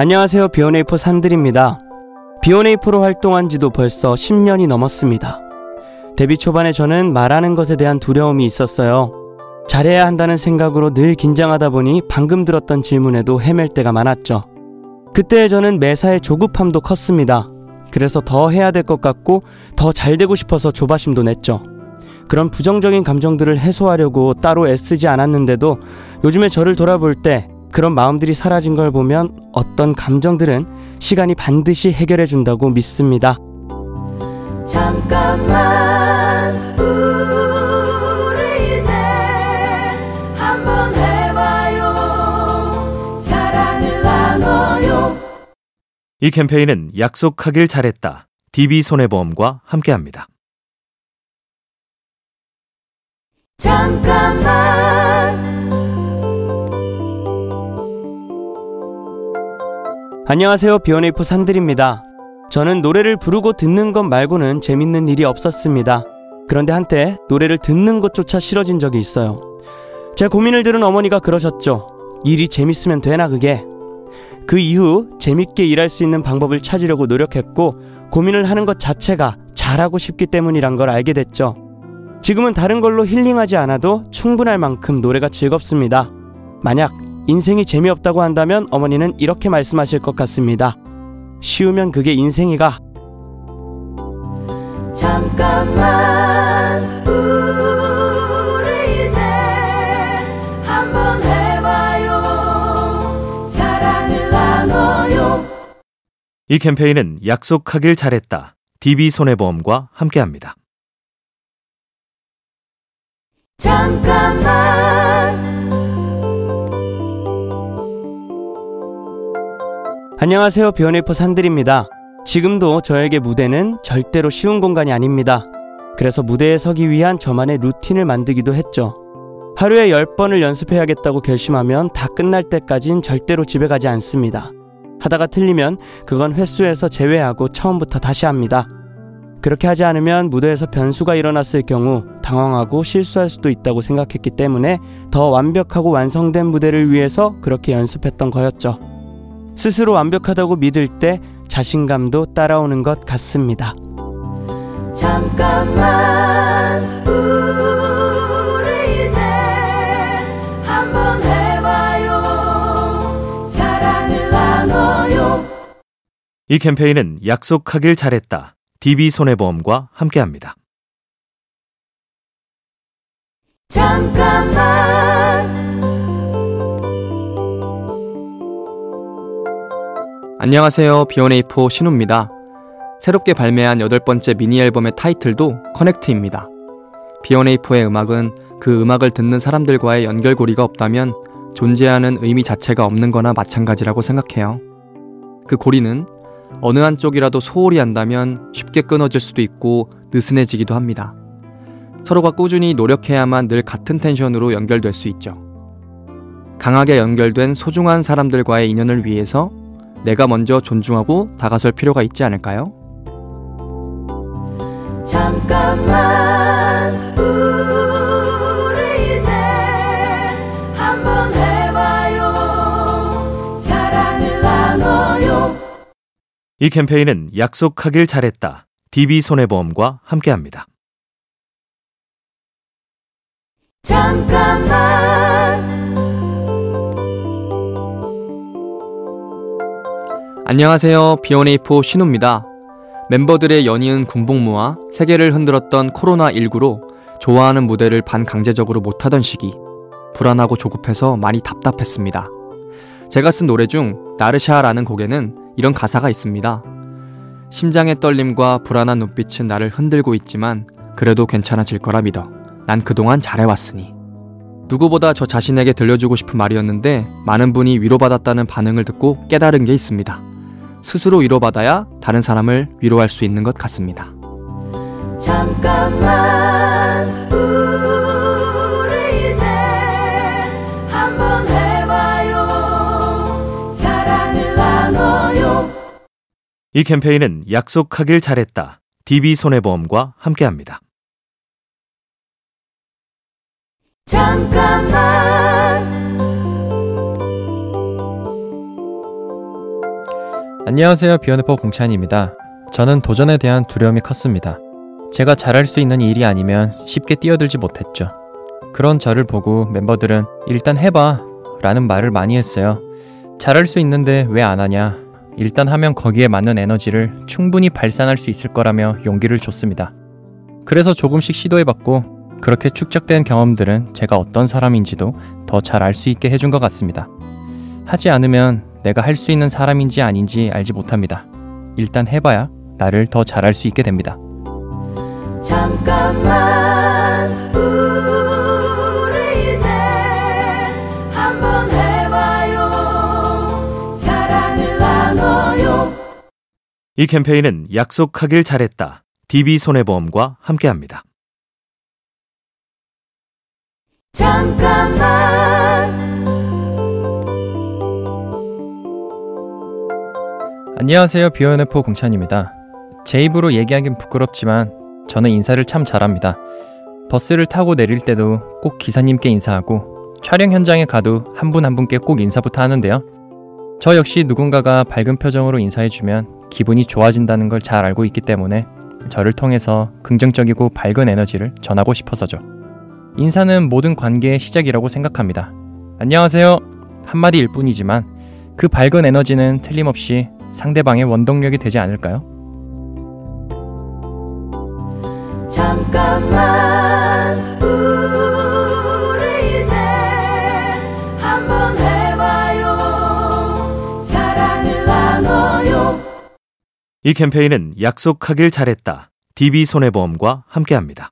안녕하세요. 비오네이포 산들입니다. 비오네이포로 활동한 지도 벌써 10년이 넘었습니다. 데뷔 초반에 저는 말하는 것에 대한 두려움이 있었어요. 잘해야 한다는 생각으로 늘 긴장하다 보니 방금 들었던 질문에도 헤맬 때가 많았죠. 그때 저는 매사에 조급함도 컸습니다. 그래서 더 해야 될 것 같고 더 잘 되고 싶어서 조바심도 냈죠. 그런 부정적인 감정들을 해소하려고 따로 애쓰지 않았는데도 요즘에 저를 돌아볼 때 그런 마음들이 사라진 걸 보면 어떤 감정들은 시간이 반드시 해결해 준다고 믿습니다. 잠깐만 우리 이제 한번 해봐요 사랑을 나눠요 이 캠페인은 약속하길 잘했다 DB손해보험과 함께합니다. 잠깐만 안녕하세요. 비오네이프 산들입니다. 저는 노래를 부르고 듣는 것 말고는 재밌는 일이 없었습니다. 그런데 한때 노래를 듣는 것조차 싫어진 적이 있어요. 제 고민을 들은 어머니가 그러셨죠. 일이 재밌으면 되나 그게. 그 이후 재밌게 일할 수 있는 방법을 찾으려고 노력했고 고민을 하는 것 자체가 잘하고 싶기 때문이란 걸 알게 됐죠. 지금은 다른 걸로 힐링하지 않아도 충분할 만큼 노래가 즐겁습니다. 만약 인생이 재미없다고 한다면 어머니는 이렇게 말씀하실 것 같습니다. 쉬우면 그게 인생이가. 잠깐만 우리 이제 한번 해봐요. 사랑을 나눠요. 이 캠페인은 약속하길 잘했다. DB손해보험과 함께합니다. 잠깐만 안녕하세요. 비오네이퍼 산들입니다. 지금도 저에게 무대는 절대로 쉬운 공간이 아닙니다. 그래서 무대에 서기 위한 저만의 루틴을 만들기도 했죠. 하루에 10번을 연습해야겠다고 결심하면 다 끝날 때까진 절대로 집에 가지 않습니다. 하다가 틀리면 그건 횟수에서 제외하고 처음부터 다시 합니다. 그렇게 하지 않으면 무대에서 변수가 일어났을 경우 당황하고 실수할 수도 있다고 생각했기 때문에 더 완벽하고 완성된 무대를 위해서 그렇게 연습했던 거였죠. 스스로 완벽하다고 믿을 때 자신감도 따라오는 것 같습니다. 잠깐만 우리 이제 한번 해봐요 사랑을 나눠요 이 캠페인은 약속하길 잘했다 DB손해보험과 함께합니다. 잠깐만 안녕하세요. 비오네이포 신우입니다. 새롭게 발매한 여덟 번째 미니 앨범의 타이틀도 커넥트입니다. 비오네이포의 음악은 그 음악을 듣는 사람들과의 연결고리가 없다면 존재하는 의미 자체가 없는 거나 마찬가지라고 생각해요. 그 고리는 어느 한쪽이라도 소홀히 한다면 쉽게 끊어질 수도 있고 느슨해지기도 합니다. 서로가 꾸준히 노력해야만 늘 같은 텐션으로 연결될 수 있죠. 강하게 연결된 소중한 사람들과의 인연을 위해서 내가 먼저 존중하고 다가설 필요가 있지 않을까요? 잠깐만 우리 이제 한번 해봐요 사랑을 나눠요 이 캠페인은 약속하길 잘했다 DB손해보험과 함께합니다. 잠깐만 안녕하세요. 비오네이포 신우입니다. 멤버들의 연이은 군복무와 세계를 흔들었던 코로나19로 좋아하는 무대를 반강제적으로 못하던 시기, 불안하고 조급해서 많이 답답했습니다. 제가 쓴 노래 중 나르샤라는 곡에는 이런 가사가 있습니다. 심장의 떨림과 불안한 눈빛은 나를 흔들고 있지만 그래도 괜찮아질 거라 믿어. 난 그동안 잘해왔으니. 누구보다 저 자신에게 들려주고 싶은 말이었는데 많은 분이 위로받았다는 반응을 듣고 깨달은 게 있습니다. 스스로 위로받아야 다른 사람을 위로할 수 있는 것 같습니다. 잠깐만 우리 이제 한번 해봐요 사랑을 나눠요 이 캠페인은 약속하길 잘했다 DB손해보험과 함께합니다. 잠깐만 안녕하세요. 비욘에퍼 공찬입니다. 저는 도전에 대한 두려움이 컸습니다. 제가 잘할 수 있는 일이 아니면 쉽게 뛰어들지 못했죠. 그런 저를 보고 멤버들은 일단 해봐 라는 말을 많이 했어요. 잘할 수 있는데 왜 안 하냐? 일단 하면 거기에 맞는 에너지를 충분히 발산할 수 있을 거라며 용기를 줬습니다. 그래서 조금씩 시도해봤고 그렇게 축적된 경험들은 제가 어떤 사람인지도 더 잘 알 수 있게 해준 것 같습니다. 하지 않으면 내가 할 수 있는 사람인지 아닌지 알지 못합니다. 일단 해봐야 나를 더 잘할 수 있게 됩니다. 잠깐만 우리 이제 한번 해봐요 사랑을 나눠요 이 캠페인은 약속하길 잘했다. DB손해보험과 함께합니다. 잠깐만 안녕하세요. 비욘에포 공찬입니다. 제 입으로 얘기하긴 부끄럽지만 저는 인사를 참 잘합니다. 버스를 타고 내릴 때도 꼭 기사님께 인사하고 촬영 현장에 가도 한 분 한 분께 꼭 인사부터 하는데요. 저 역시 누군가가 밝은 표정으로 인사해주면 기분이 좋아진다는 걸 잘 알고 있기 때문에 저를 통해서 긍정적이고 밝은 에너지를 전하고 싶어서죠. 인사는 모든 관계의 시작이라고 생각합니다. 안녕하세요. 한마디일 뿐이지만 그 밝은 에너지는 틀림없이 상대방의 원동력이 되지 않을까요? 잠깐만 우리 이제 한번 해봐요 사랑을 나눠요 이 캠페인은 약속하길 잘했다. DB손해보험과 함께합니다.